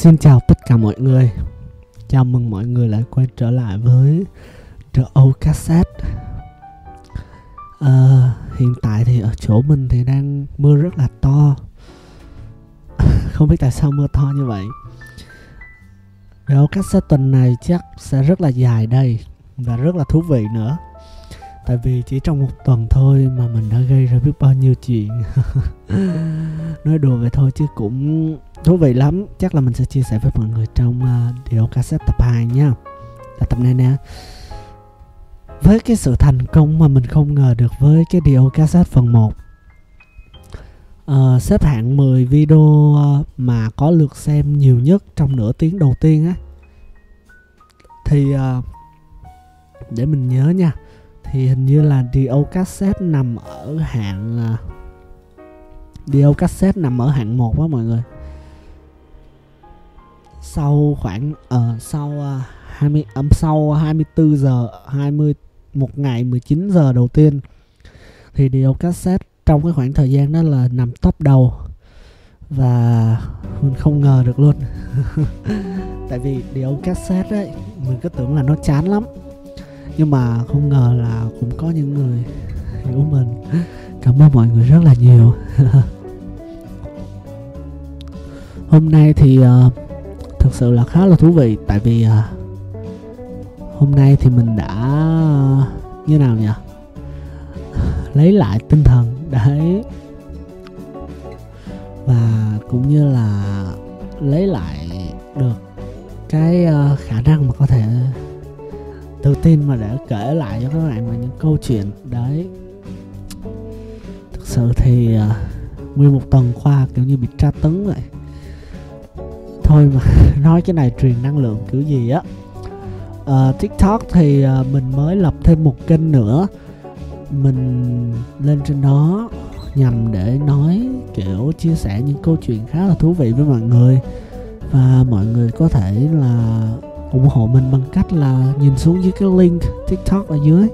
Xin chào tất cả mọi người. Chào mừng mọi người lại quay trở lại với The Old Cassette. À, Hiện tại thì ở chỗ mình thì đang mưa rất là to. Không biết tại sao mưa to như vậy. The Old Cassette tuần này chắc sẽ rất là dài đây Và rất là thú vị nữa. Tại vì chỉ trong một tuần thôi mà mình đã gây ra biết bao nhiêu chuyện. Nói đùa vậy thôi chứ cũng thú vị lắm. Chắc là mình sẽ chia sẻ với mọi người trong uh, Điều cassette tập 2 nha. Là tập này nè. Với cái sự thành công mà mình không ngờ được với cái Điều cassette phần 1 uh, ờ, Xếp hạng 10 video ờ, mà có lượt xem nhiều nhất trong nửa tiếng đầu tiên á. Thì uh, để mình nhớ nha. Thì hình như là Dio cassette nằm ở hạng uh, Dio cassette nằm ở hạng 1 á mọi người sau khoảng uh, sau uh, 20 um, sau 24 giờ 20 một ngày 19 giờ đầu tiên thì điều cassette trong cái khoảng thời gian đó là nằm top đầu. Và mình không ngờ được luôn. Tại vì điều cassette ấy mình cứ tưởng là nó chán lắm. Nhưng mà không ngờ là cũng có những người hiểu mình. Cảm ơn mọi người rất là nhiều. Hôm nay thì uh, thực sự là khá là thú vị tại vì à, hôm nay thì mình đã như nào nhỉ? Lấy lại tinh thần đấy. Và cũng như là lấy lại được cái uh, khả năng mà có thể tự tin mà để kể lại cho các bạn về những câu chuyện đấy. Thực sự thì uh, nguyên một tuần qua kiểu như bị tra tấn vậy thôi mà nói cái này truyền năng lượng kiểu gì á. Uh, tiktok thì uh, mình mới lập thêm một kênh nữa. Mình lên trên đó nhằm để nói kiểu chia sẻ những câu chuyện khá là thú vị với mọi người. Và mọi người có thể là ủng hộ mình bằng cách là nhìn xuống dưới cái link tiktok ở dưới.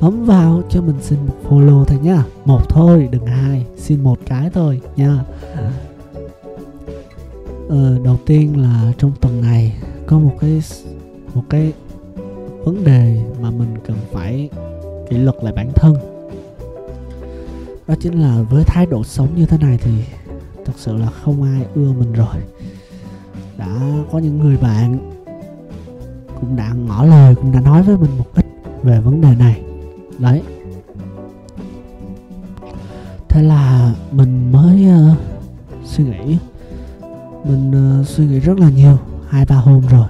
Bấm vào cho mình xin một follow thôi nhá một thôi đừng hai xin một cái thôi nha ờ, đầu tiên là trong tuần này có một cái một cái vấn đề mà mình cần phải kỷ luật lại bản thân. Đó chính là với thái độ sống như thế này thì thật sự là không ai ưa mình rồi. Đã có những người bạn cũng đã ngỏ lời cũng đã nói với mình một ít về vấn đề này. Đấy. Thế là mình mới uh, suy nghĩ mình uh, suy nghĩ rất là nhiều hai ba hôm rồi.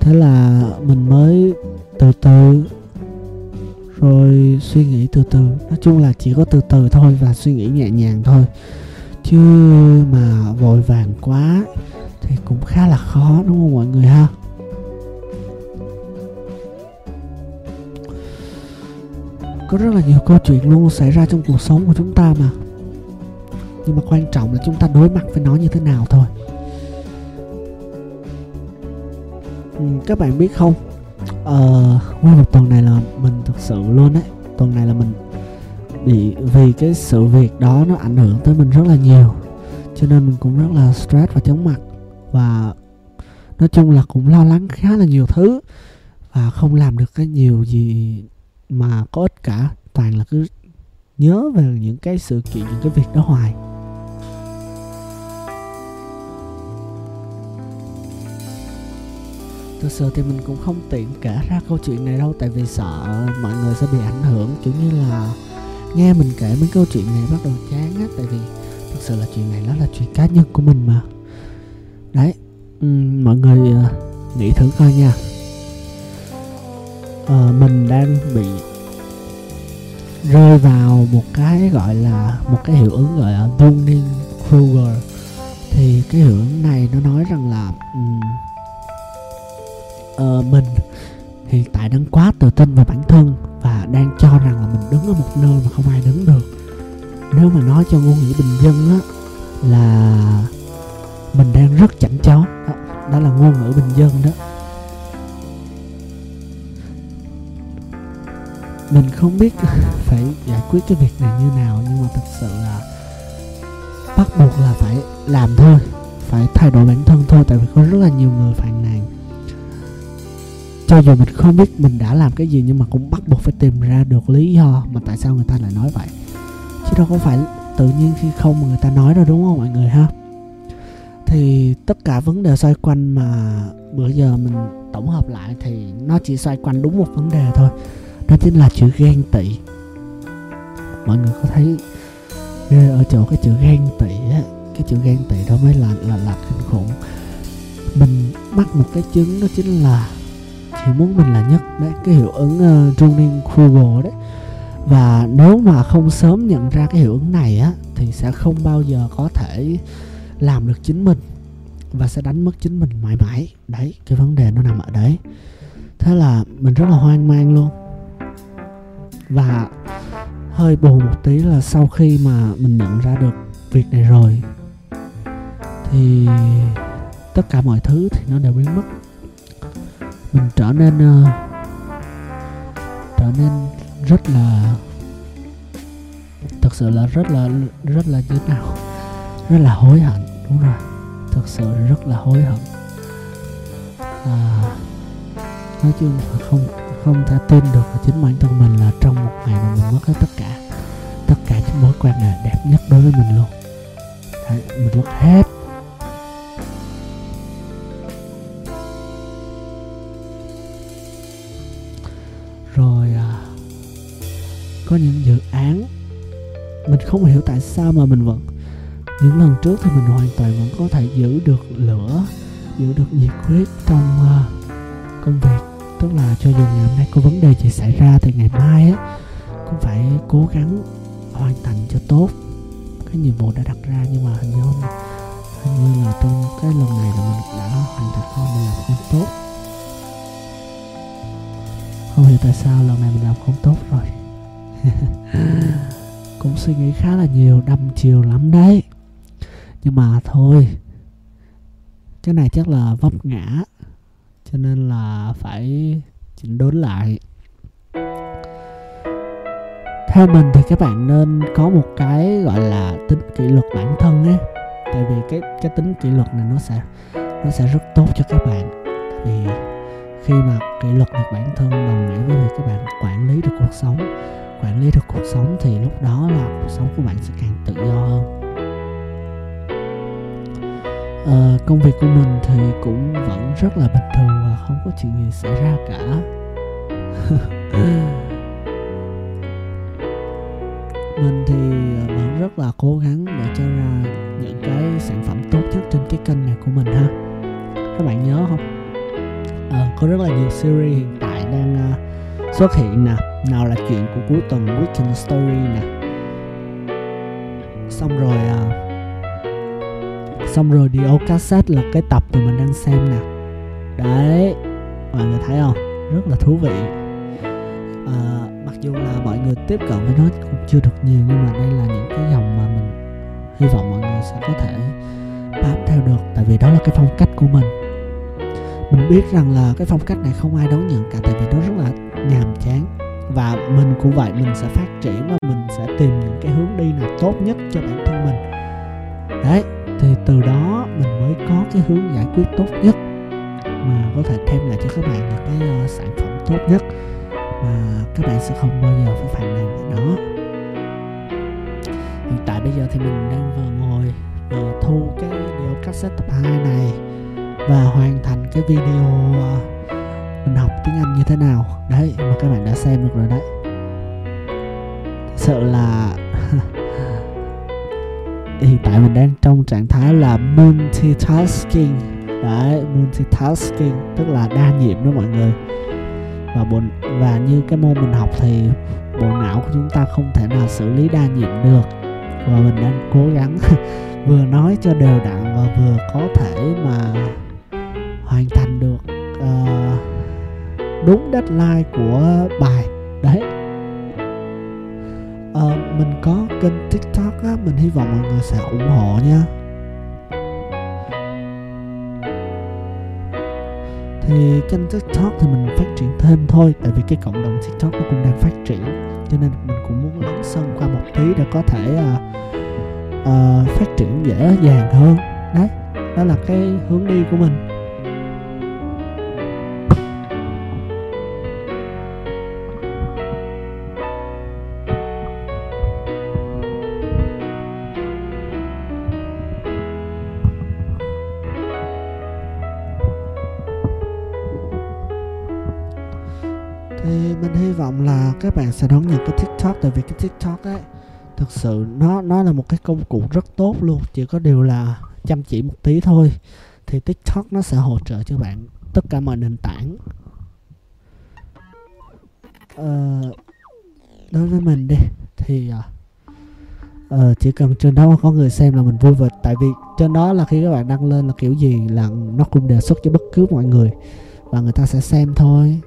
Thế là mình mới từ từ rồi suy nghĩ từ từ. Nói chung là chỉ có từ từ thôi và suy nghĩ nhẹ nhàng thôi. Chứ mà vội vàng quá thì cũng khá là khó đúng không mọi người ha? Có rất là nhiều câu chuyện luôn xảy ra trong cuộc sống của chúng ta mà nhưng mà quan trọng là chúng ta đối mặt với nó như thế nào thôi. Ừ, các bạn biết không? Ờ, nguyên một tuần này là mình thực sự luôn đấy tuần này là mình bị vì cái sự việc đó nó ảnh hưởng tới mình rất là nhiều. Cho nên mình cũng rất là stress và chóng mặt. Và nói chung là cũng lo lắng khá là nhiều thứ. Và không làm được cái nhiều gì mà có ích cả. Toàn là cứ nhớ về những cái sự kiện những cái việc đó hoài. Thực sự thì mình cũng không tiện kể ra câu chuyện này đâu tại vì sợ mọi người sẽ bị ảnh hưởng. Kiểu như là nghe mình kể mấy câu chuyện này bắt đầu chán á tại vì thực sự là chuyện này nó là chuyện cá nhân của mình mà. Đấy um, mọi người uh, nghĩ thử coi nha. Uh, mình đang bị rơi vào một cái gọi là một cái hiệu ứng gọi là Dunning Kruger thì cái hiệu ứng này nó nói rằng là um, uh, mình. Hiện tại đang quá tự tin vào bản thân và đang cho rằng là mình đứng ở một nơi mà không ai đứng được. Nếu mà nói cho ngôn ngữ bình dân á là mình đang rất chảnh chó đó, đó là ngôn ngữ bình dân đó. Mình không biết phải giải quyết cái việc này như nào nhưng mà thực sự là bắt buộc là phải làm thôi phải thay đổi bản thân thôi tại vì có rất là nhiều người phàn nàn cho dù mình không biết mình đã làm cái gì nhưng mà cũng bắt buộc phải tìm ra được lý do mà tại sao người ta lại nói vậy. Chứ đâu có phải tự nhiên khi không mà người ta nói đâu, đúng không mọi người ha? Thì tất cả vấn đề xoay quanh mà bữa giờ mình tổng hợp lại thì nó chỉ xoay quanh đúng một vấn đề thôi, đó chính là chữ ghen tị. Mọi người có thấy ghê ở chỗ cái chữ ghen tị á, cái chữ ghen tị đó mới là là là kinh khủng. Mình mắc một cái chứng đó chính là thì muốn mình là nhất đấy cái hiệu ứng ờ, uh, Dunning Kruger đấy. Và nếu mà không sớm nhận ra cái hiệu ứng này á thì sẽ không bao giờ có thể làm được chính mình và sẽ đánh mất chính mình mãi mãi. Đấy cái vấn đề nó nằm ở đấy. Thế là mình rất là hoang mang luôn. Và hơi buồn một tí là sau khi mà mình nhận ra được việc này rồi thì tất cả mọi thứ thì nó đều biến mất mình trở nên uh, trở nên rất là thật sự là rất là rất là như thế nào? Rất là hối hận đúng rồi. Thật sự rất là hối hận. À, nói chung là không không thể tin được là chính bản thân mình là trong một ngày mà mình mất hết tất cả tất cả những mối quan hệ đẹp nhất đối với mình luôn. Đấy, mình mất hết. Có những dự án mình không hiểu tại sao mà mình vẫn những lần trước thì mình hoàn toàn vẫn có thể giữ được lửa giữ được nhiệt huyết trong uh, công việc. Tức là cho dù ngày hôm nay có vấn đề gì xảy ra thì ngày mai á cũng phải cố gắng hoàn thành cho tốt cái nhiệm vụ đã đặt ra. Nhưng mà hình như hình như là trong cái lần này là mình đã hoàn thành không mình làm không tốt. Không hiểu tại sao lần này mình làm không tốt rồi. cũng suy nghĩ khá là nhiều đâm chiều lắm đấy. Nhưng mà thôi, cái này chắc là vấp ngã, cho nên là phải chỉnh đốn lại. Theo mình thì các bạn nên có một cái gọi là tính kỷ luật bản thân ấy. Tại vì cái cái tính kỷ luật này nó sẽ nó sẽ rất tốt cho các bạn. Tại vì khi mà kỷ luật được bản thân, đồng nghĩa với việc các bạn quản lý được cuộc sống quản lý được cuộc sống thì lúc đó là cuộc sống của bạn sẽ càng tự do hơn. À, công việc của mình thì cũng vẫn rất là bình thường và không có chuyện gì xảy ra cả. Mình thì ờ, vẫn rất là cố gắng để cho ra những cái sản phẩm tốt nhất trên cái kênh này của mình ha. Các bạn nhớ không? À, có rất là nhiều series hiện tại đang uh, xuất hiện nè nào là chuyện của cuối tuần weekend story nè. Xong rồi à, xong rồi đi cassette là cái tập tụi mình đang xem nè. Đấy mọi người thấy không? Rất là thú vị. À, mặc dù là mọi người tiếp cận với nó cũng chưa được nhiều nhưng mà đây là những cái dòng mà mình hy vọng mọi người sẽ có thể bám theo được. Tại vì đó là cái phong cách của mình. Mình biết rằng là cái phong cách này không ai đón nhận cả tại vì nó rất là nhàm chán và mình cũng vậy mình sẽ phát triển và mình sẽ tìm những cái hướng đi nào tốt nhất cho bản thân mình. Đấy thì từ đó mình mới có cái hướng giải quyết tốt nhất. Mà có thể đem lại cho các bạn những cái uh, sản phẩm tốt nhất mà các bạn sẽ không bao giờ phải phàn nàn về nó. Hiện tại bây giờ thì mình đang vừa ngồi vừa thu cái video cassette tập 2 này và hoàn thành cái video uh, mình học tiếng Anh như thế nào? Đấy mà các bạn đã xem được rồi đấy. Sợ là hiện tại mình đang trong trạng thái là multitasking. Đấy multitasking tức là đa nhiệm đó mọi người. Và bộ và như cái môn mình học thì bộ não của chúng ta không thể nào xử lý đa nhiệm được. Và mình đang cố gắng vừa nói cho đều đặn và vừa có thể mà hoàn thành được uh, đúng deadline của bài. Đấy. À, mình có kênh tiktok á mình hy vọng mọi người sẽ ủng hộ nha. Thì kênh tiktok thì mình phát triển thêm thôi tại vì cái cộng đồng tiktok nó cũng đang phát triển cho nên mình cũng muốn lớn sân qua một tí để có thể uh, uh, phát triển dễ dàng hơn. Đấy đó là cái hướng đi của mình. Các bạn sẽ đón nhận cái tiktok tại vì cái tiktok ấy thực sự nó nó là một cái công cụ rất tốt luôn chỉ có điều là chăm chỉ một tí thôi thì tiktok nó sẽ hỗ trợ cho bạn tất cả mọi nền tảng. Ờ, đối với mình đi thì ờ, ờ chỉ cần trên đó có người xem là mình vui vẻ tại vì trên đó là khi các bạn đăng lên là kiểu gì là nó cũng đề xuất cho bất cứ mọi người và người ta sẽ xem thôi.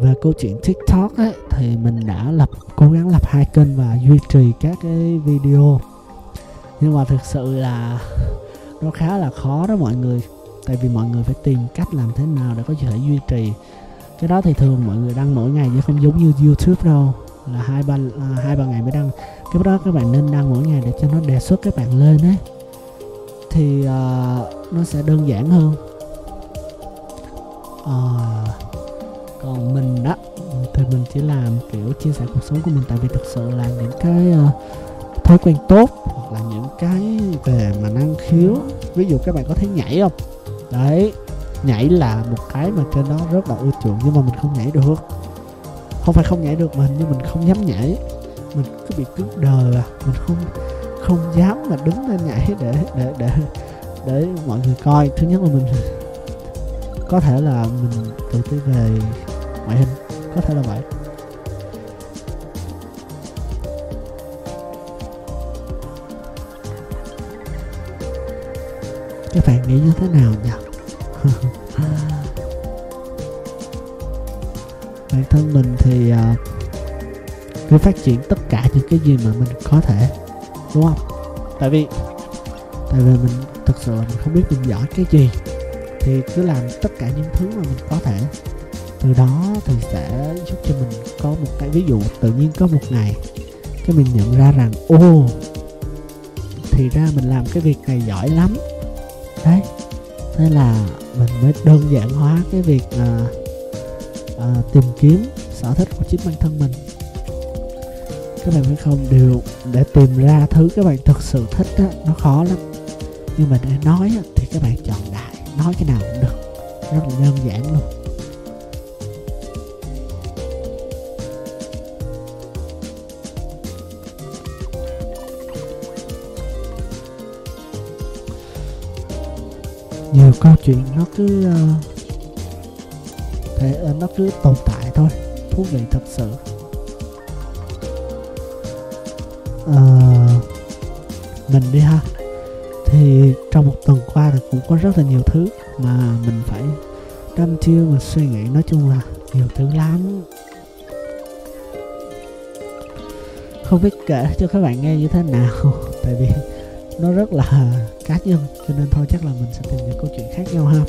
Về câu chuyện tiktok ấy thì mình đã lập cố gắng lập hai kênh và duy trì các cái video. Nhưng mà thực sự là nó khá là khó đó mọi người tại vì mọi người phải tìm cách làm thế nào để có thể duy trì. Cái đó thì thường mọi người đăng mỗi ngày chứ không giống như youtube đâu là hai ba à, hai ba ngày mới đăng. Cái đó các bạn nên đăng mỗi ngày để cho nó đề xuất các bạn lên ấy. Thì uh, nó sẽ đơn giản hơn. Uh, còn mình đó thì mình chỉ làm kiểu chia sẻ cuộc sống của mình tại vì thực sự là những cái uh, thói quen tốt hoặc là những cái về mà năng khiếu ví dụ các bạn có thấy nhảy không? Đấy nhảy là một cái mà trên đó rất là ưa chuộng nhưng mà mình không nhảy được. Không phải không nhảy được mình nhưng mình không dám nhảy. Mình cứ bị cứng đờ à mình không không dám mà đứng lên nhảy để để để để mọi người coi. Thứ nhất là mình có thể là mình tự ti về ngoại hình. Có thể là vậy. Các bạn nghĩ như thế nào nhỉ? Bản thân mình thì uh, cứ phát triển tất cả những cái gì mà mình có thể đúng không? Tại vì tại vì mình thực sự là mình không biết mình giỏi cái gì thì cứ làm tất cả những thứ mà mình có thể từ đó thì sẽ giúp cho mình có một cái ví dụ tự nhiên có một ngày cái mình nhận ra rằng ô thì ra mình làm cái việc này giỏi lắm. Đấy thế là mình mới đơn giản hóa cái việc à, à, tìm kiếm sở thích của chính bản thân mình. Các bạn phải không điều để tìm ra thứ các bạn thực sự thích đó, nó khó lắm. Nhưng mà để nói thì các bạn chọn đại nói cái nào cũng được rất là đơn giản luôn. Nhiều câu chuyện nó cứ uh, thể uh, nó cứ tồn tại thôi. Thú vị thật sự. Uh, mình đi ha. Thì trong một tuần qua thì cũng có rất là nhiều thứ mà mình phải đâm chiêu và suy nghĩ. Nói chung là nhiều thứ lắm. Không biết kể cho các bạn nghe như thế nào tại vì nó rất là cá nhân cho nên thôi chắc là mình sẽ tìm những câu chuyện khác nhau ha.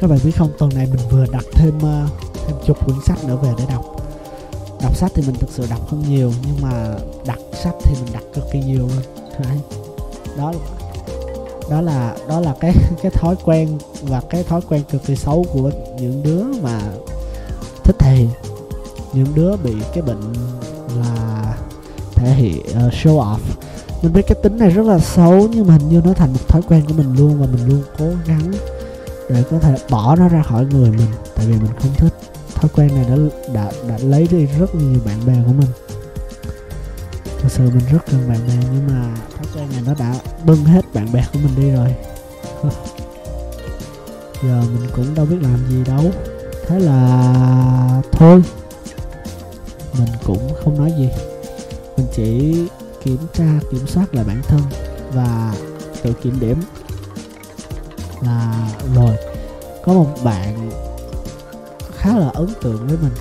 Các bạn biết không tuần này mình vừa đặt thêm uh, thêm chục quyển sách nữa về để đọc. Đọc sách thì mình thực sự đọc không nhiều nhưng mà đặt sách thì mình đặt cực kỳ nhiều luôn. Đấy. đó đó là đó là cái cái thói quen và cái thói quen cực kỳ xấu của những đứa mà thích thì những đứa bị cái bệnh là thể hiện uh, show off mình biết cái tính này rất là xấu, nhưng mà hình như nó thành một thói quen của mình luôn và mình luôn cố gắng để có thể bỏ nó ra khỏi người mình. Tại vì mình không thích thói quen này đã đã đã lấy đi rất nhiều bạn bè của mình. Thật sự mình rất cần bạn bè, nhưng mà thói quen này nó đã bưng hết bạn bè của mình đi rồi. Giờ mình cũng đâu biết làm gì đâu. Thế là thôi. Mình cũng không nói gì. Mình chỉ kiểm tra kiểm soát lại bản thân và tự kiểm điểm. Là rồi có một bạn khá là ấn tượng với mình.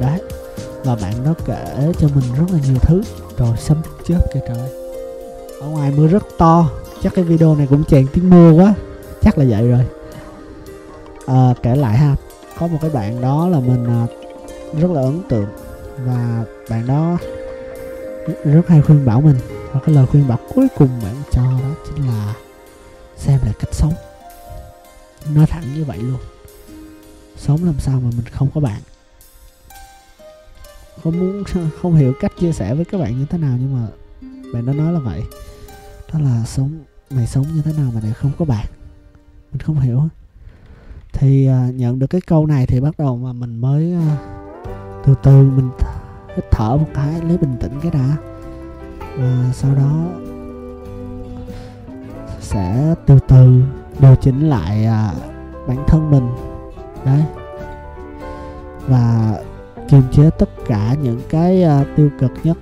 Đấy và bạn đó kể cho mình rất là nhiều thứ. Rồi sấm chớp kìa trời. Ở ngoài mưa rất to. Chắc cái video này cũng chèn tiếng mưa quá. Chắc là vậy rồi. À, kể lại ha. Có một cái bạn đó là mình à, rất là ấn tượng. Và bạn đó rất hay khuyên bảo mình và cái lời khuyên bảo cuối cùng bạn cho đó chính là xem lại cách sống. Nói thẳng như vậy luôn. Sống làm sao mà mình không có bạn. Không muốn không hiểu cách chia sẻ với các bạn như thế nào nhưng mà bạn đã nói là vậy. Đó là sống mày sống như thế nào mà lại không có bạn? Mình không hiểu. Thì uh, nhận được cái câu này thì bắt đầu mà mình mới uh, từ từ mình hít thở một cái lấy bình tĩnh cái đã. Và sau đó sẽ từ từ điều chỉnh lại à, bản thân mình. Đấy. Và kiềm chế tất cả những cái à, tiêu cực nhất.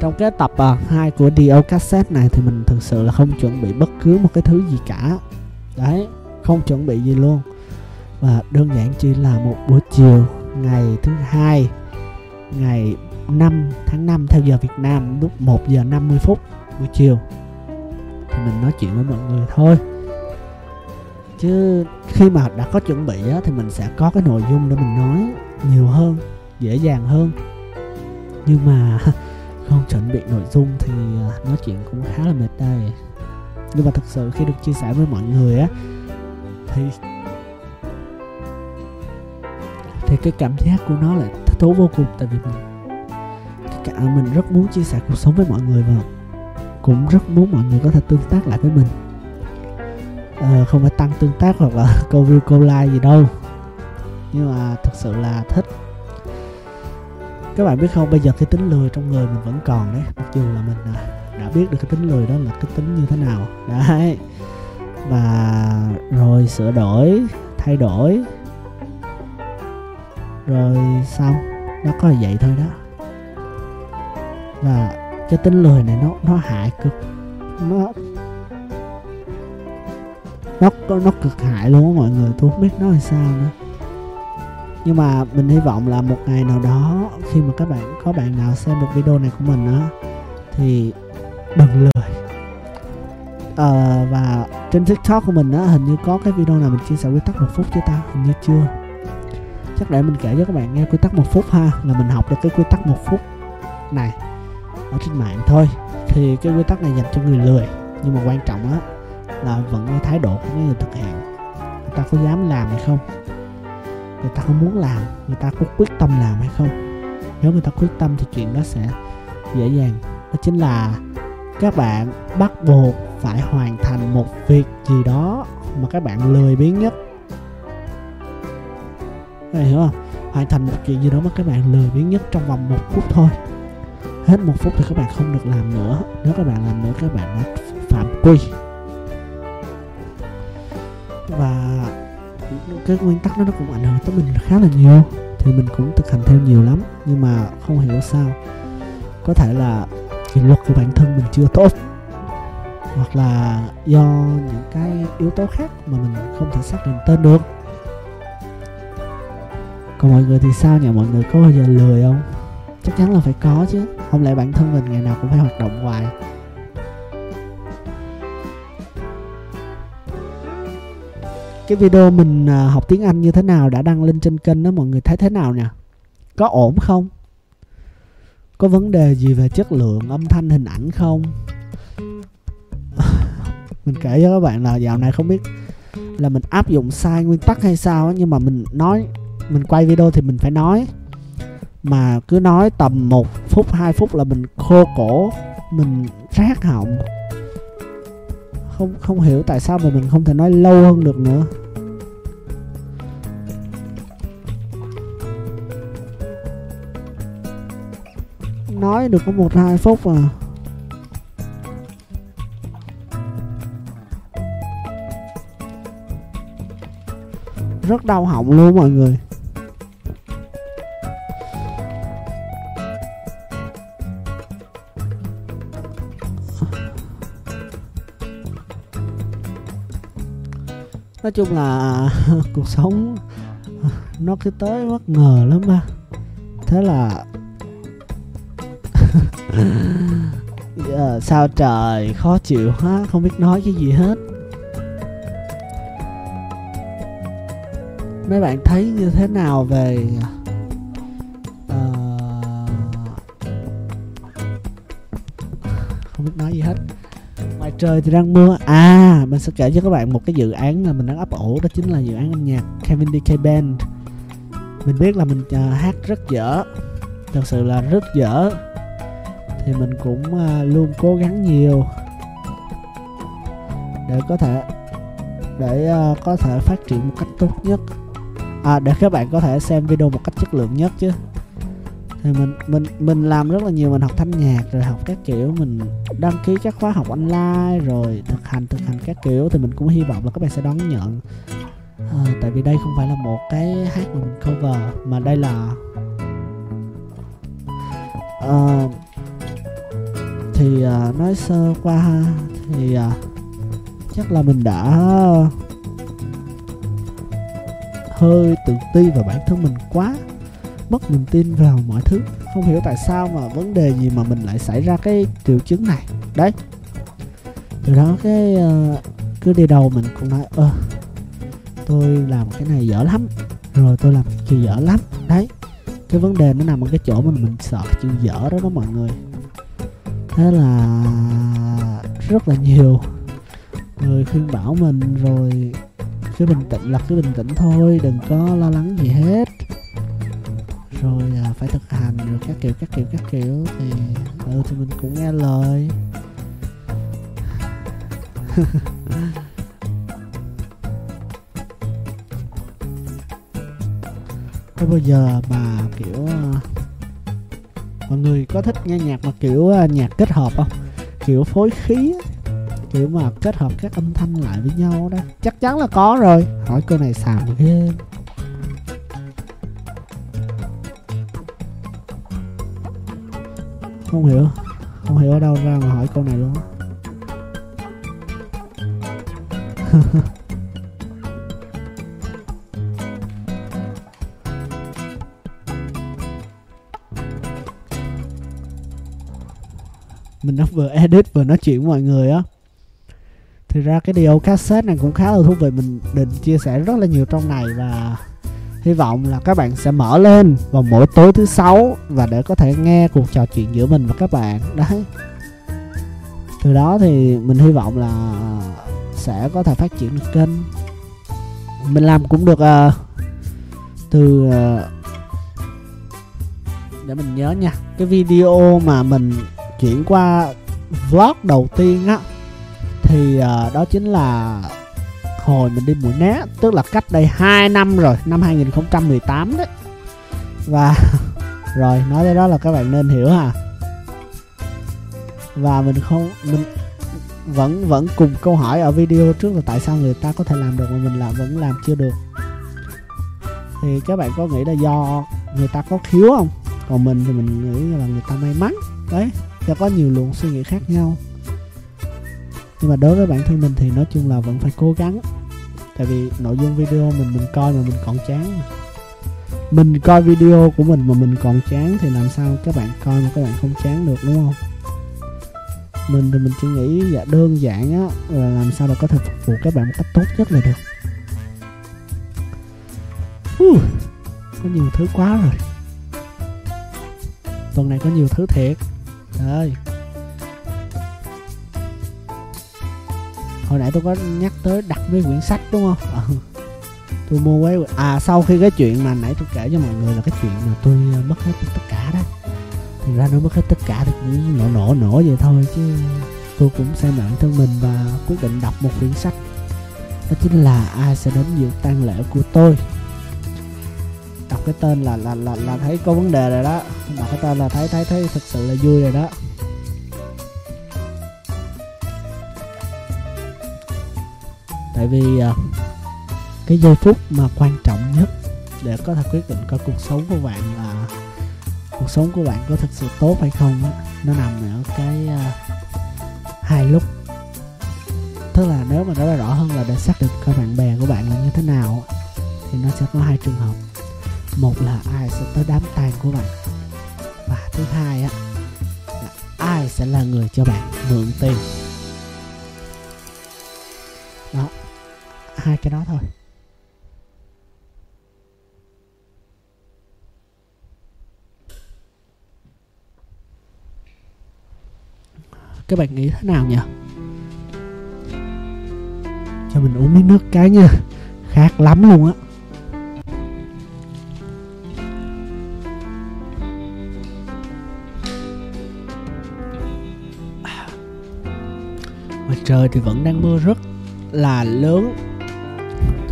Trong cái tập à, 2 của Dio cassette này thì mình thực sự là không chuẩn bị bất cứ một cái thứ gì cả. Đấy không chuẩn bị gì luôn và đơn giản chỉ là một buổi chiều ngày thứ hai ngày 5 tháng 5 theo giờ Việt Nam lúc 1 giờ 50 phút buổi chiều. Thì mình nói chuyện với mọi người thôi. Chứ khi mà đã có chuẩn bị á, thì mình sẽ có cái nội dung để mình nói nhiều hơn dễ dàng hơn. Nhưng mà không chuẩn bị nội dung thì à, nói chuyện cũng khá là mệt đây. Nhưng mà thật sự khi được chia sẻ với mọi người á thì thì cái cảm giác của nó lại thích thú vô cùng tại vì mình cả mình rất muốn chia sẻ cuộc sống với mọi người và cũng rất muốn mọi người có thể tương tác lại với mình. À, không phải tăng tương tác hoặc là câu view câu like gì đâu. Nhưng mà thật sự là thích. Các bạn biết không bây giờ cái tính lười trong người mình vẫn còn đấy. Mặc dù là mình à, đã biết được cái tính lười đó là cái tính như thế nào. Đấy. Và rồi sửa đổi thay đổi rồi xong nó có vậy thôi đó. Và cái tính lười này nó nó hại cực. Nó nó nó cực hại luôn á mọi người tôi không biết nói sao nữa. Nhưng mà mình hy vọng là một ngày nào đó khi mà các bạn có bạn nào xem được video này của mình á thì đừng lười. À, và trên tiktok của mình á hình như có cái video nào mình chia sẻ quy tắc một phút cho ta? Hình như chưa chắc để mình kể cho các bạn nghe quy tắc một phút ha, là mình học được cái quy tắc một phút này ở trên mạng thôi. Thì cái quy tắc này dành cho người lười, nhưng mà quan trọng á là vẫn cái thái độ của người thực hiện. Người ta có dám làm hay không? Người ta có muốn làm, người ta có quyết tâm làm hay không? Nếu người ta quyết tâm thì chuyện đó sẽ dễ dàng. Đó chính là các bạn bắt buộc phải hoàn thành một việc gì đó mà các bạn lười biếng nhất các bạn hiểu không? Hoàn thành một chuyện gì đó mà các bạn lười biếng nhất trong vòng một phút thôi. Hết một phút thì các bạn không được làm nữa. Nếu các bạn làm nữa, các bạn đã phạm quy. Và cái nguyên tắc đó nó cũng ảnh hưởng tới mình khá là nhiều. Thì mình cũng thực hành theo nhiều lắm. Nhưng mà không hiểu sao. Có thể là kỷ luật của bản thân mình chưa tốt. Hoặc là do những cái yếu tố khác mà mình không thể xác định tên được còn mọi người thì sao nhỉ? Mọi người có bao giờ lười không? Chắc chắn là phải có chứ. Không lẽ bản thân mình ngày nào cũng phải hoạt động hoài? Cái video mình à, học tiếng Anh như thế nào, đã đăng lên trên kênh đó, mọi người thấy thế nào nè có ổn không? Có vấn đề gì về chất lượng, âm thanh, hình ảnh không? Mình kể cho các bạn là dạo này không biết là mình áp dụng sai nguyên tắc hay sao nhưng mà mình nói mình quay video thì mình phải nói. Mà cứ nói tầm một phút 2 phút là mình khô cổ, mình rát họng. Không không hiểu tại sao mà mình không thể nói lâu hơn được nữa. Nói được có một, hai phút à. Rất đau họng luôn mọi người. Nói chung là, cuộc sống nó cứ tới bất ngờ lắm ba thế là ờ, sao trời khó chịu quá, không biết nói cái gì hết. Mấy bạn thấy như thế nào về trời thì đang mưa. À mình sẽ kể cho các bạn một cái dự án là mình đang ấp ủ đó chính là dự án âm nhạc Kevin DK Band mình biết là mình uh, hát rất dở thật sự là rất dở. Thì mình cũng uh, luôn cố gắng nhiều để có thể để uh, có thể phát triển một cách tốt nhất. À, để các bạn có thể xem video một cách chất lượng nhất chứ thì mình mình mình làm rất là nhiều mình học thanh nhạc rồi học các kiểu mình đăng ký các khóa học online rồi thực hành thực hành các kiểu thì mình cũng hy vọng là các bạn sẽ đón nhận. À, tại vì đây không phải là một cái hát mà mình cover mà đây là à, thì à, nói sơ qua thì à, chắc là mình đã hơi tự ti vào bản thân mình quá mất niềm tin vào mọi thứ. Không hiểu tại sao mà vấn đề gì mà mình lại xảy ra cái triệu chứng này. Đấy. Từ đó cái uh, cứ đi đầu mình cũng nói ơ tôi làm cái này dở lắm rồi tôi làm cái kia dở lắm. Đấy. Cái vấn đề nó nằm ở cái chỗ mà mình sợ cái chữ dở đó đó mọi người. Thế là rất là nhiều người khuyên bảo mình rồi cứ bình tĩnh là cứ bình tĩnh thôi đừng có lo lắng gì hết rồi à, phải thực hành rồi các kiểu các kiểu các kiểu thì ừ thì mình cũng nghe lời. Thế bây giờ mà kiểu ờ, mọi người có thích nghe nhạc mà kiểu ờ, nhạc kết hợp không? Kiểu phối khí kiểu mà kết hợp các âm thanh lại với nhau đó chắc chắn là có rồi. Hỏi câu này xàm ghê. Không hiểu. Không hiểu ở đâu ra mà hỏi câu này luôn mình đã vừa edit vừa nói chuyện với mọi người á. Thì ra cái điều cassette này cũng khá là thú vị. Mình định chia sẻ rất là nhiều trong này và hy vọng là các bạn sẽ mở lên vào mỗi tối thứ sáu và để có thể nghe cuộc trò chuyện giữa mình và các bạn. Đấy. Từ đó thì mình hy vọng là sẽ có thể phát triển được kênh. Mình làm cũng được uh, từ uh, để mình nhớ nha cái video mà mình chuyển qua vlog đầu tiên á thì uh, đó chính là hồi mình đi mũi né, tức là cách đây 2 năm rồi, năm 2018 đấy. Và rồi, nói tới đó là các bạn nên hiểu ha. Và mình không, mình vẫn vẫn cùng câu hỏi ở video trước là tại sao người ta có thể làm được mà mình làm vẫn làm chưa được. Thì các bạn có nghĩ là do người ta có khiếu không? Còn mình thì mình nghĩ là người ta may mắn. Đấy sẽ có nhiều luồng suy nghĩ khác nhau. Nhưng mà đối với bản thân mình thì nói chung là vẫn phải cố gắng tại vì nội dung video mình mình coi mà mình còn chán mà. Mình coi video của mình mà mình còn chán thì làm sao các bạn coi mà các bạn không chán được đúng không? Mình thì mình chỉ nghĩ dạ đơn giản á là làm sao để có thể phục vụ các bạn một cách tốt nhất là được. Uh, có nhiều thứ quá rồi. Tuần này có nhiều thứ thiệt. Ơi. Hồi nãy tôi có nhắc tới đặt mấy quyển sách đúng không? À, tôi mua quấy à sau khi cái chuyện mà nãy tôi kể cho mọi người là cái chuyện mà tôi ờ, mất hết tất cả đó. Thì ra nó mất hết tất cả thì cũng nổ nổ nổ vậy thôi chứ tôi cũng xem bản thân mình và quyết định đọc một quyển sách. Đó chính là ai sẽ đến dự tang lễ của tôi? Đọc cái tên là là là là thấy có vấn đề rồi đó. Đọc cái tên là thấy thấy thấy thật sự là vui rồi đó. Tại vì ờ, cái giây phút mà quan trọng nhất để có thể quyết định coi cuộc sống của bạn là cuộc sống của bạn có thực sự tốt hay không á nó nằm ở cái uh, hai lúc. Tức là nếu mà nói rõ hơn là để xác định coi bạn bè của bạn là như thế nào thì nó sẽ có hai trường hợp. Một là ai sẽ tới đám tang của bạn và thứ hai á là ai sẽ là người cho bạn mượn tiền. Đó hai cái đó thôi. Các bạn nghĩ thế nào nhỉ? Cho mình uống miếng nước cái nha. Khác lắm luôn á. Trời thì vẫn đang mưa rất là lớn.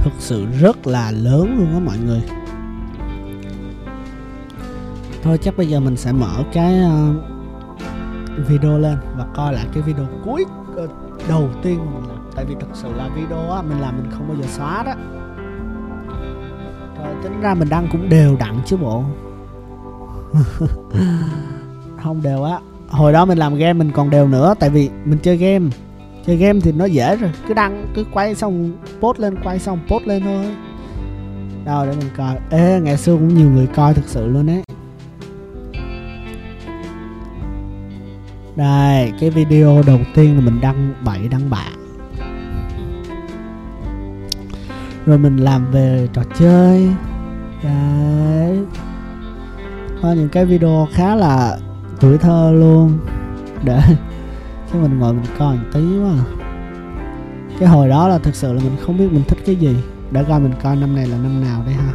Thực sự rất là lớn luôn á mọi người. Thôi chắc bây giờ mình sẽ mở cái uh, video lên và coi lại cái video cuối uh, đầu tiên mình làm Tại vì thực sự là video á, mình làm mình không bao giờ xóa đó. Rồi tính ra mình đăng cũng đều đặn chứ bộ. Không đều á. Hồi đó mình làm game mình còn đều nữa Tại vì mình chơi game chơi game thì nó dễ rồi. Cứ đăng, cứ quay xong, post lên, quay xong, post lên thôi. Đâu để mình coi. Ê, ngày xưa cũng nhiều người coi thực sự luôn đấy đây, cái video đầu tiên là mình đăng bảy đăng bạ. Rồi mình làm về trò chơi. Đấy. Có những cái video khá là tuổi thơ luôn. Để cái mình ngồi mình coi một tí quá à. cái hồi đó là thực sự là mình không biết mình thích cái gì. Để coi mình coi năm này là năm nào đây ha.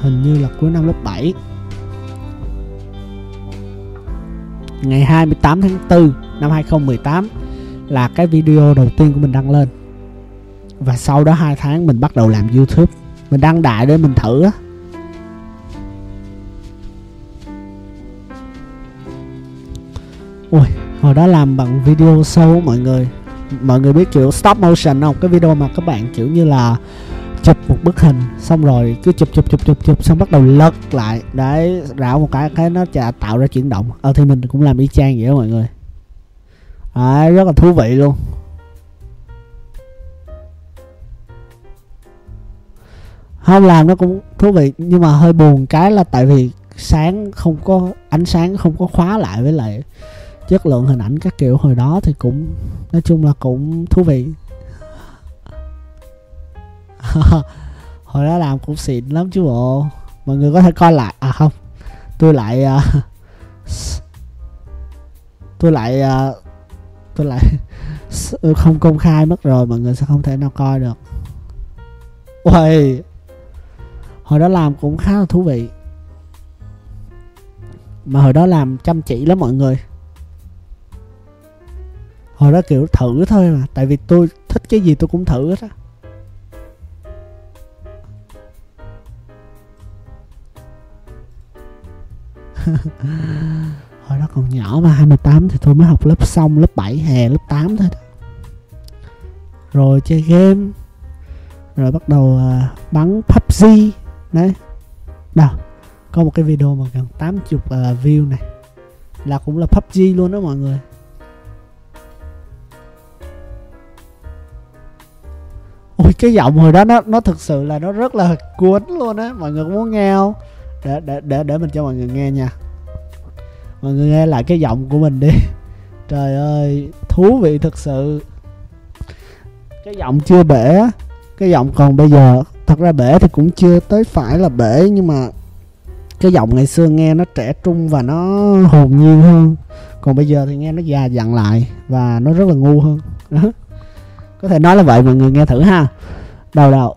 Hình như là cuối năm lớp 7 ngày 28 tháng 4 năm 2018 là cái video đầu tiên của mình đăng lên. Và sau đó hai tháng mình bắt đầu làm YouTube. Mình đăng đại để mình thử á. Ui hồi đó làm bằng video sâu mọi người. Mọi người biết kiểu stop motion không? Cái video mà các bạn kiểu như là chụp một bức hình xong rồi cứ chụp chụp chụp chụp chụp xong bắt đầu lật lại. Để rảo một cái cái nó chả tạo ra chuyển động. Ờ thì mình cũng làm y chang vậy đó mọi người. Đấy, rất là thú vị luôn. Không làm nó cũng thú vị nhưng mà hơi buồn cái là tại vì sáng không có ánh sáng không có khóa lại với lại chất lượng hình ảnh các kiểu hồi đó thì cũng nói chung là cũng thú vị. Hồi đó làm cũng xịn lắm chứ bộ. Mọi người có thể coi lại à không tôi lại uh, tôi lại uh, tôi lại không công khai mất rồi mọi người sẽ không thể nào coi được. Uầy Hồi đó làm cũng khá là thú vị. Mà hồi đó làm chăm chỉ lắm mọi người hồi đó kiểu thử thôi mà tại vì tôi thích cái gì tôi cũng thử hết á. Hồi đó còn nhỏ mà 28 thì tôi mới học lớp xong lớp 7 hè lớp 8 thôi đó. rồi chơi game rồi bắt đầu uh, bắn PUBG đấy. Đâu có một cái video mà gần 80 uh, à, view này. Là cũng là PUBG luôn đó mọi người. Ui cái giọng hồi đó nó nó thực sự là nó rất là cuốn luôn á. Mọi người có muốn nghe không? Để để để để mình cho mọi người nghe nha. Mọi người nghe lại cái giọng của mình đi. Trời ơi, thú vị thực sự. Cái giọng chưa bể cái giọng còn bây giờ, thật ra bể thì cũng chưa tới phải là bể, nhưng mà cái giọng ngày xưa nghe nó trẻ trung và nó hồn nhiên hơn. Còn bây giờ thì nghe nó già dặn lại và nó rất là ngu hơn. Đó có thể nói là vậy, mọi người nghe thử ha. Đầu đầu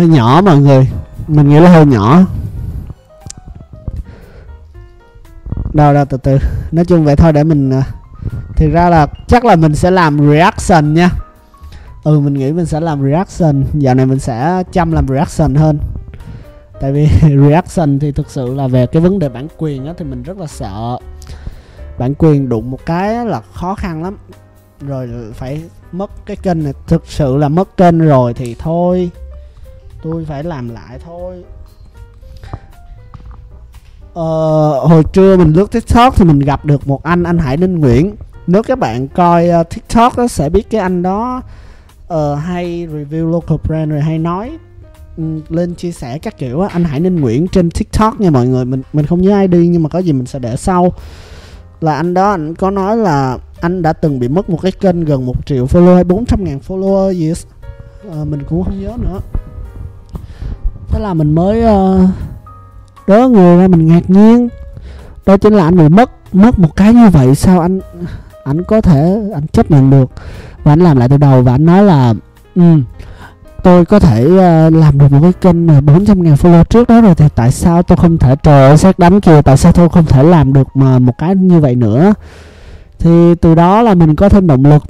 hơi nhỏ mọi người. Mình nghĩ là hơi nhỏ. Đâu đâu từ từ. Nói chung vậy thôi để mình à, thực thì ra là chắc là mình sẽ làm reaction nha. Ừ mình nghĩ mình sẽ làm reaction. Dạo này mình sẽ chăm làm reaction hơn. Tại vì reaction thì thực sự là về cái vấn đề bản quyền á thì mình rất là sợ. Bản quyền đụng một cái là khó khăn lắm. Rồi phải mất cái kênh này. Thực sự là mất kênh rồi thì thôi. Tôi phải làm lại thôi. Ờ, hồi trưa mình lướt tiktok thì mình gặp được một anh anh hải ninh nguyễn nếu các bạn coi uh, tiktok đó, sẽ biết cái anh đó uh, hay review local brand rồi hay nói ừ, lên chia sẻ các kiểu á. Anh Hải Ninh Nguyễn trên TikTok nha mọi người mình mình không nhớ ai đi nhưng mà có gì mình sẽ để sau. Là anh đó anh có nói là anh đã từng bị mất một cái kênh gần một triệu follower hay 400 ngàn follower gì à, ờ, mình cũng không nhớ nữa. Thế là mình mới uh, đớ người ra mình ngạc nhiên. Đó chính là anh bị mất mất một cái như vậy sao anh anh có thể anh chấp nhận được. Và anh làm lại từ đầu và anh nói là ừ, tôi có thể uh, làm được một cái kênh mà 400 ngàn follow trước đó rồi thì tại sao tôi không thể trời ơi xét đánh kìa tại sao tôi không thể làm được mà một cái như vậy nữa? Thì từ đó là mình có thêm động lực.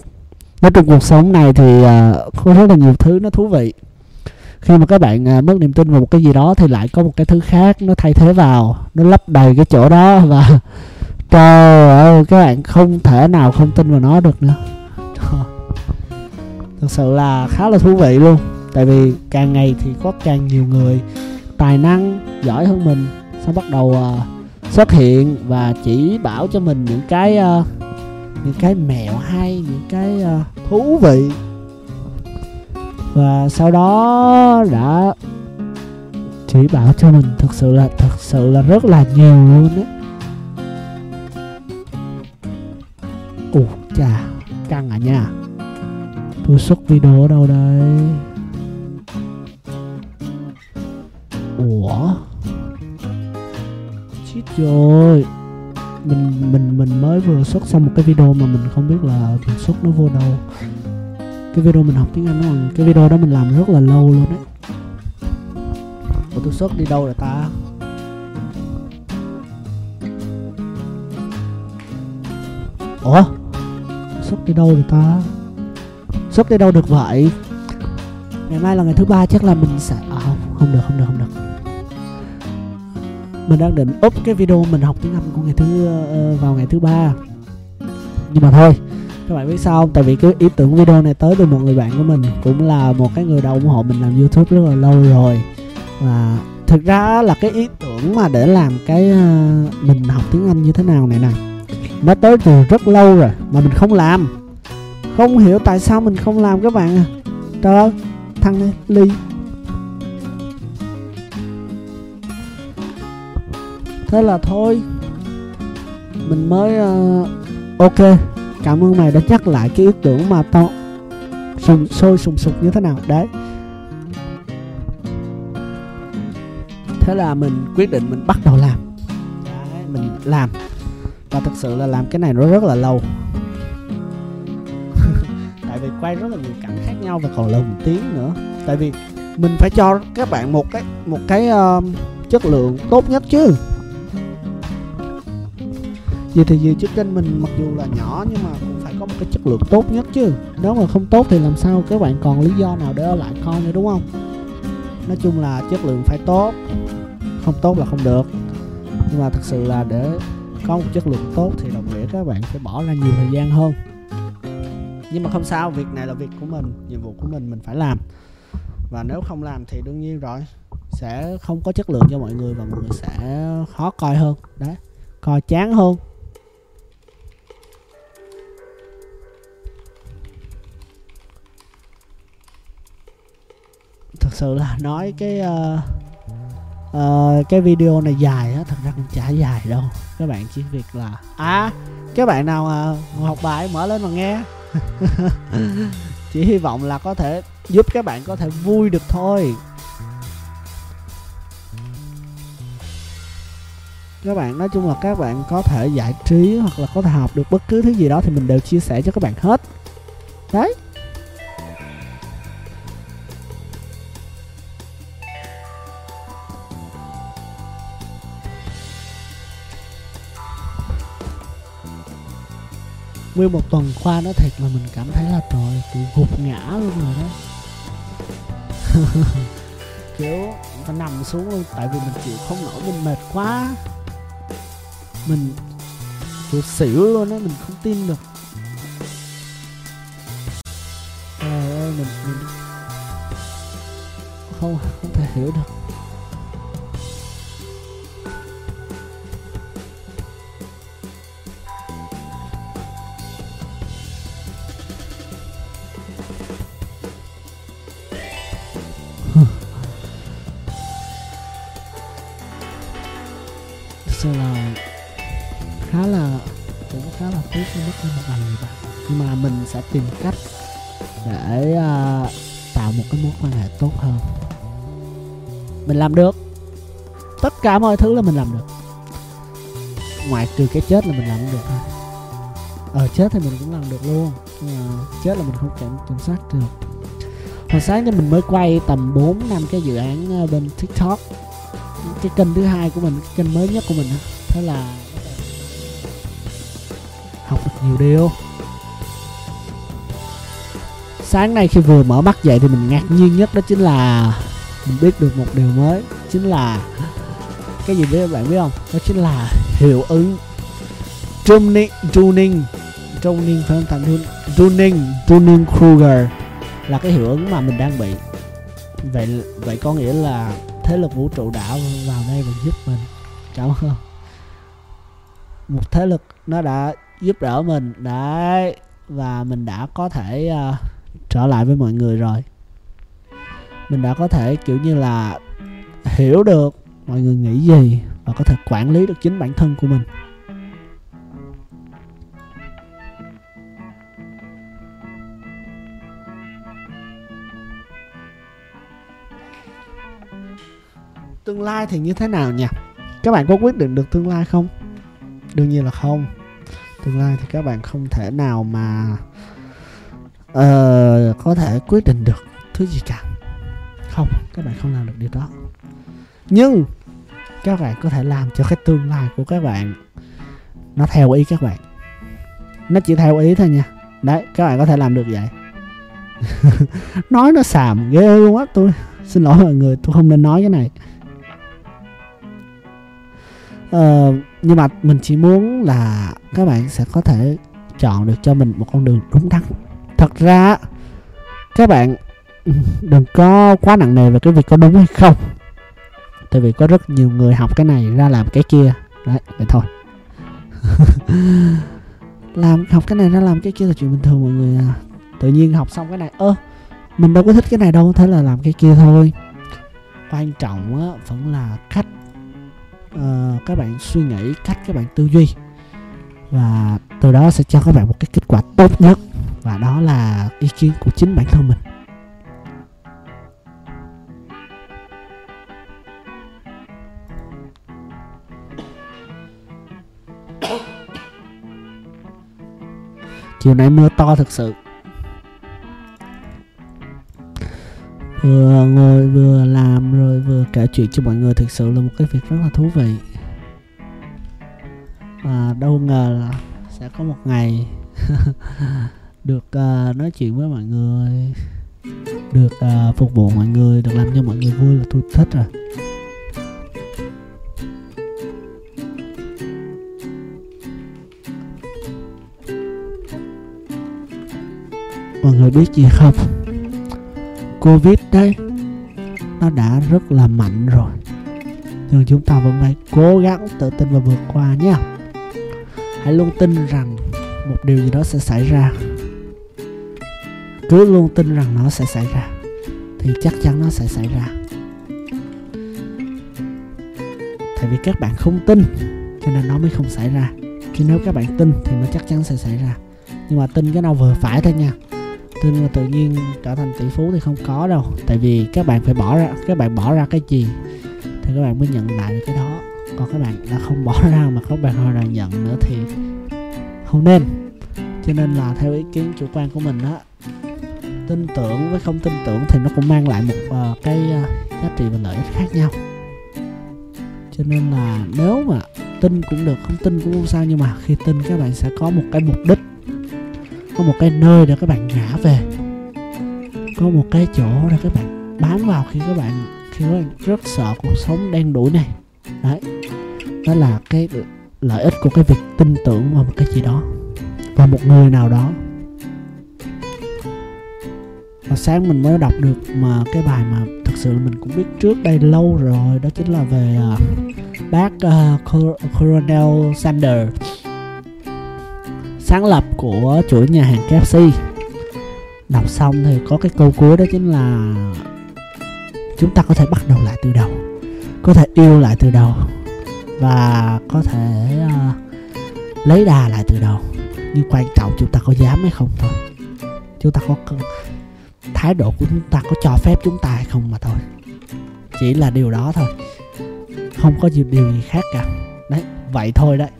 Nói trong cuộc sống này thì uh, có rất là nhiều thứ nó thú vị. Khi mà các bạn uh, mất niềm tin vào một cái gì đó thì lại có một cái thứ khác nó thay thế vào nó lấp đầy cái chỗ đó và trời ơi các bạn không thể nào không tin vào nó được nữa. Thực sự là khá là thú vị luôn. Tại vì càng ngày thì có càng nhiều người tài năng giỏi hơn mình sẽ bắt đầu uh, xuất hiện và chỉ bảo cho mình những cái uh, những cái mẹo hay những cái uh, thú vị. Và sau đó đã chỉ bảo cho mình. Thực sự là thực sự là rất là nhiều luôn đấy ủ chà, căng à nha. Tôi xuất video ở đâu đây? Ủa? Chết rồi. Mình mình mình mới vừa xuất xong một cái video mà mình không biết là mình xuất nó vô đâu. Cái video mình học tiếng anh đó cái video đó mình làm rất là lâu luôn đấy. Ủa, tôi xuất đi đâu rồi ta? Ủa? Xuất đi đâu được ta? Xuất đi đâu được vậy? Ngày mai là ngày thứ ba chắc là mình sẽ à, không không được không được không được. Mình đang định up cái video mình học tiếng Anh của ngày thứ uh, vào ngày thứ ba. Nhưng mà thôi các bạn biết sao không? Tại vì cái ý tưởng video này tới từ một người bạn của mình cũng là một cái người đã ủng hộ mình làm youtube rất là lâu rồi. Và thực ra là cái ý tưởng mà để làm cái uh, mình học tiếng anh như thế nào này nè nó tới từ rất lâu rồi mà mình không làm. Không hiểu tại sao mình không làm các bạn à trời ơi thằng này ly. Thế là thôi mình mới uh, ok. Cảm ơn mày đã nhắc lại cái ý tưởng mà tao sùng sôi sùng sục như thế nào. Đấy. Thế là mình quyết định mình bắt đầu làm. Đấy, mình làm và thực sự là làm cái này nó rất là lâu. Tại vì quay rất là nhiều cảnh khác nhau và còn lâu một tiếng nữa. Tại vì mình phải cho các bạn một cái một cái uh, chất lượng tốt nhất chứ. Vậy thì vì trước kênh mình mặc dù là nhỏ nhưng mà cũng phải có một cái chất lượng tốt nhất chứ. Nếu mà không tốt thì làm sao các bạn còn lý do nào để ở lại coi nữa đúng không? Nói chung là chất lượng phải tốt. Không tốt là không được. Nhưng mà thực sự là để có một chất lượng tốt thì đồng nghĩa các bạn phải bỏ ra nhiều thời gian hơn. Nhưng mà không sao việc này là việc của mình nhiệm vụ của mình mình phải làm. Và nếu không làm thì đương nhiên rồi sẽ không có chất lượng cho mọi người và mọi người sẽ khó coi hơn. Đấy coi chán hơn. Thực sự là nói cái uh, uh, cái video này dài á thật ra cũng chả dài đâu. Các bạn chỉ việc là à các bạn nào uh, học bài mở lên mà nghe. Chỉ hy vọng là có thể giúp các bạn có thể vui được thôi. Các bạn nói chung là các bạn có thể giải trí hoặc là có thể học được bất cứ thứ gì đó thì mình đều chia sẻ cho các bạn hết. Đấy. Nguyên một tuần qua nó thiệt là mình cảm thấy là trời tự gục ngã luôn rồi đó. Kiểu phải nằm xuống luôn tại vì mình chịu không nổi mình mệt quá. Mình kiểu xỉu luôn á mình không tin được. Trời ơi mình, mình không không thể hiểu được. Sẽ tìm cách để uh, tạo một cái mối quan hệ tốt hơn. Mình làm được. Tất cả mọi thứ là mình làm được. Ngoại trừ cái chết là mình làm được thôi. Ờ chết thì mình cũng làm được luôn nhưng mà chết là mình không kiểm kiểm soát được. Hồi sáng thì mình mới quay tầm 4 năm cái dự án ờ, bên tiktok. Cái kênh thứ hai của mình cái kênh mới nhất của mình thế là học được nhiều điều sáng nay khi vừa mở mắt dậy thì mình ngạc nhiên nhất đó chính là mình biết được một điều mới chính là cái gì biết bạn biết không? Đó chính là hiệu ứng tuning tuning tuning phải không thành tuning tuning Kruger là cái hiệu ứng mà mình đang bị. Vậy vậy có nghĩa là thế lực vũ trụ đã vào đây và giúp mình. Cảm ơn. Một thế lực nó đã giúp đỡ mình. Đấy và mình đã có thể uh, trở lại với mọi người rồi. Mình đã có thể, kiểu như là, hiểu được mọi người nghĩ gì và có thể quản lý được chính bản thân của mình. Tương lai thì như thế nào nhỉ? Các bạn có quyết định được tương lai không? Đương nhiên là không. Tương lai thì các bạn không thể nào mà uh, có thể quyết định được thứ gì cả. Không các bạn không làm được điều đó. Nhưng các bạn có thể làm cho cái tương lai của các bạn nó theo ý các bạn. Nó chỉ theo ý thôi nha. Đấy các bạn có thể làm được vậy. Nói nó xàm ghê luôn á tôi. Xin lỗi mọi người tôi không nên nói cái này. Ờ, nhưng mà mình chỉ muốn là các bạn sẽ có thể chọn được cho mình một con đường đúng đắn thật ra các bạn đừng có quá nặng nề về cái việc có đúng hay không. Tại vì có rất nhiều người học cái này ra làm cái kia. Đấy vậy thôi. Làm học cái này ra làm cái kia là chuyện bình thường mọi người à. Tự nhiên học xong cái này ơ mình đâu có thích cái này đâu thế là làm cái kia thôi. Quan trọng á vẫn là cách uh, các bạn suy nghĩ cách các bạn tư duy. Và từ đó sẽ cho các bạn một cái kết quả tốt nhất và đó là ý kiến của chính bản thân mình. Chiều nay mưa to thực sự. Vừa ngồi vừa làm rồi vừa kể chuyện cho mọi người thực sự là một cái việc rất là thú vị. Và đâu ngờ là sẽ có một ngày được uh, nói chuyện với mọi người. Được uh, phục vụ mọi người được làm cho mọi người vui là tôi thích rồi. Mọi người biết gì không? Covid đấy nó đã rất là mạnh rồi. Nhưng chúng ta vẫn phải cố gắng tự tin và vượt qua nhé. Hãy luôn tin rằng một điều gì đó sẽ xảy ra cứ luôn tin rằng nó sẽ xảy ra, thì chắc chắn nó sẽ xảy ra. Tại vì các bạn không tin, cho nên nó mới không xảy ra. Chứ nếu các bạn tin thì nó chắc chắn sẽ xảy ra. Nhưng mà tin cái nào vừa phải thôi nha. Tin là tự nhiên trở thành tỷ phú thì không có đâu. Tại vì các bạn phải bỏ ra, các bạn bỏ ra cái gì thì các bạn mới nhận lại được cái đó. Còn các bạn đã không bỏ ra mà các bạn hồi nào nhận nữa thì không nên. Cho nên là theo ý kiến chủ quan của mình á tin tưởng với không tin tưởng thì nó cũng mang lại một uh, cái uh, giá trị và lợi ích khác nhau. Cho nên là nếu mà tin cũng được không tin cũng không sao nhưng mà khi tin các bạn sẽ có một cái mục đích có một cái nơi để các bạn ngã về có một cái chỗ để các bạn bám vào khi các bạn khi các bạn rất sợ cuộc sống đen đủi này. Đấy đó là cái lợi ích của cái việc tin tưởng vào một cái gì đó vào một người nào đó và sáng mình mới đọc được mà cái bài mà thực sự là mình cũng biết trước đây lâu rồi đó chính là về uh, bác uh, Coronel Sanders sáng lập của chuỗi nhà hàng KFC đọc xong thì có cái câu cuối đó chính là chúng ta có thể bắt đầu lại từ đầu có thể yêu lại từ đầu và có thể uh, lấy đà lại từ đầu. Nhưng quan trọng chúng ta có dám hay không thôi. Chúng ta có thái độ của chúng ta có cho phép chúng ta hay không mà thôi. Chỉ là điều đó thôi. Không có điều gì khác cả. Đấy vậy thôi đấy.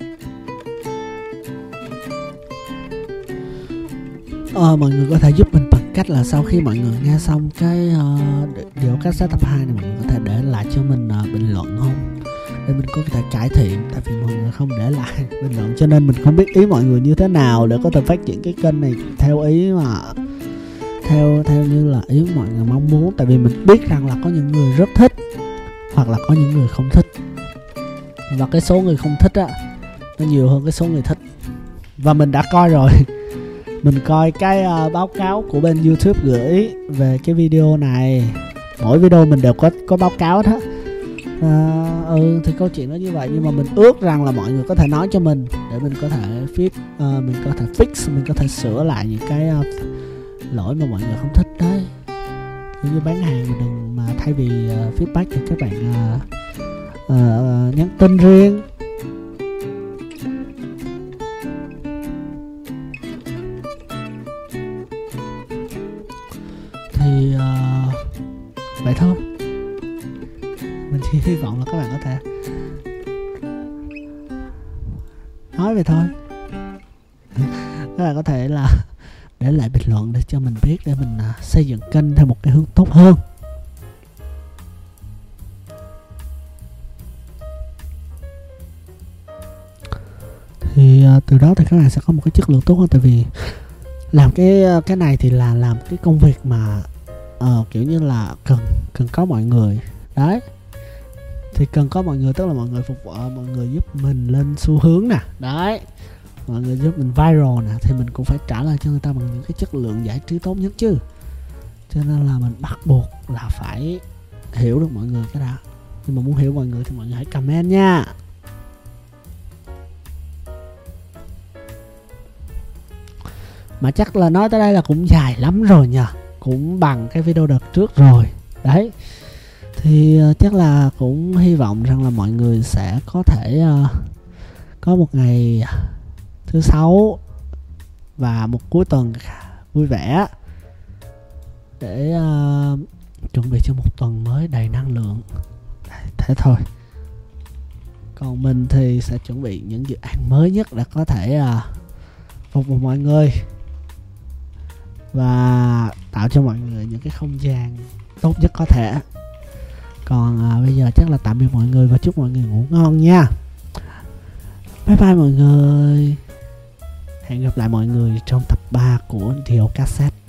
Ờ, mọi người có thể giúp mình bằng cách là sau khi mọi người nghe xong cái uh, điều cassette tập 2 này mọi người có thể để lại cho mình uh, bình luận không? Để mình có thể cải thiện tại vì mọi người không để lại bình luận cho nên mình không biết ý mọi người như thế nào để có thể phát triển cái kênh này theo ý mà theo theo như là ý mọi người mong muốn. Tại vì mình biết rằng là có những người rất thích hoặc là có những người không thích. Và cái số người không thích á nó nhiều hơn cái số người thích. Và mình đã coi rồi. Mình coi cái uh, báo cáo của bên youtube gửi về cái video này. Mỗi video mình đều có có báo cáo đó. À, ừ thì câu chuyện nó như vậy. Nhưng mà mình ước rằng là mọi người có thể nói cho mình để mình có thể fix uh, ờ, mình có thể fix mình có thể sửa lại những cái uh, lỗi mà mọi người không thích đấy. Giống như bán hàng đừng mà thay vì uh, feedback thì các bạn uh, uh, nhắn tin riêng. Thì uh, vậy thôi. Mình chỉ hy vọng là các bạn có thể nói vậy thôi. Các bạn có thể là để lại bình luận để cho mình biết để mình uh, xây dựng kênh theo một cái hướng tốt hơn. Thì uh, từ đó thì các bạn sẽ có một cái chất lượng tốt hơn. Tại vì làm cái à, cái này thì là làm cái công việc mà uh, kiểu như là cần cần có mọi người. Đấy. Thì cần có mọi người tức là mọi người phục vụ mọi người giúp mình lên xu hướng nè. Đấy mọi người giúp mình viral nè thì mình cũng phải trả lời cho người ta bằng những cái chất lượng giải trí tốt nhất chứ. Cho nên là mình bắt buộc là phải hiểu được mọi người cái đó nhưng mà muốn hiểu mọi người thì mọi người hãy comment nha. Mà chắc là nói tới đây là cũng dài lắm rồi nhờ cũng bằng cái video đợt trước rồi. Đấy thì ờ, chắc là cũng hy vọng rằng là mọi người sẽ có thể uh, có một ngày thứ sáu và một cuối tuần vui vẻ. Để uh, chuẩn bị cho một tuần mới đầy năng lượng. Thế thôi. Còn mình thì sẽ chuẩn bị những dự án mới nhất để có thể uh, phục vụ mọi người. Và tạo cho mọi người những cái không gian tốt nhất có thể. Còn à, bây giờ chắc là tạm biệt mọi người và chúc mọi người ngủ ngon nha. Bye bye mọi người hẹn gặp lại mọi người trong tập 3 của Điều Cassette.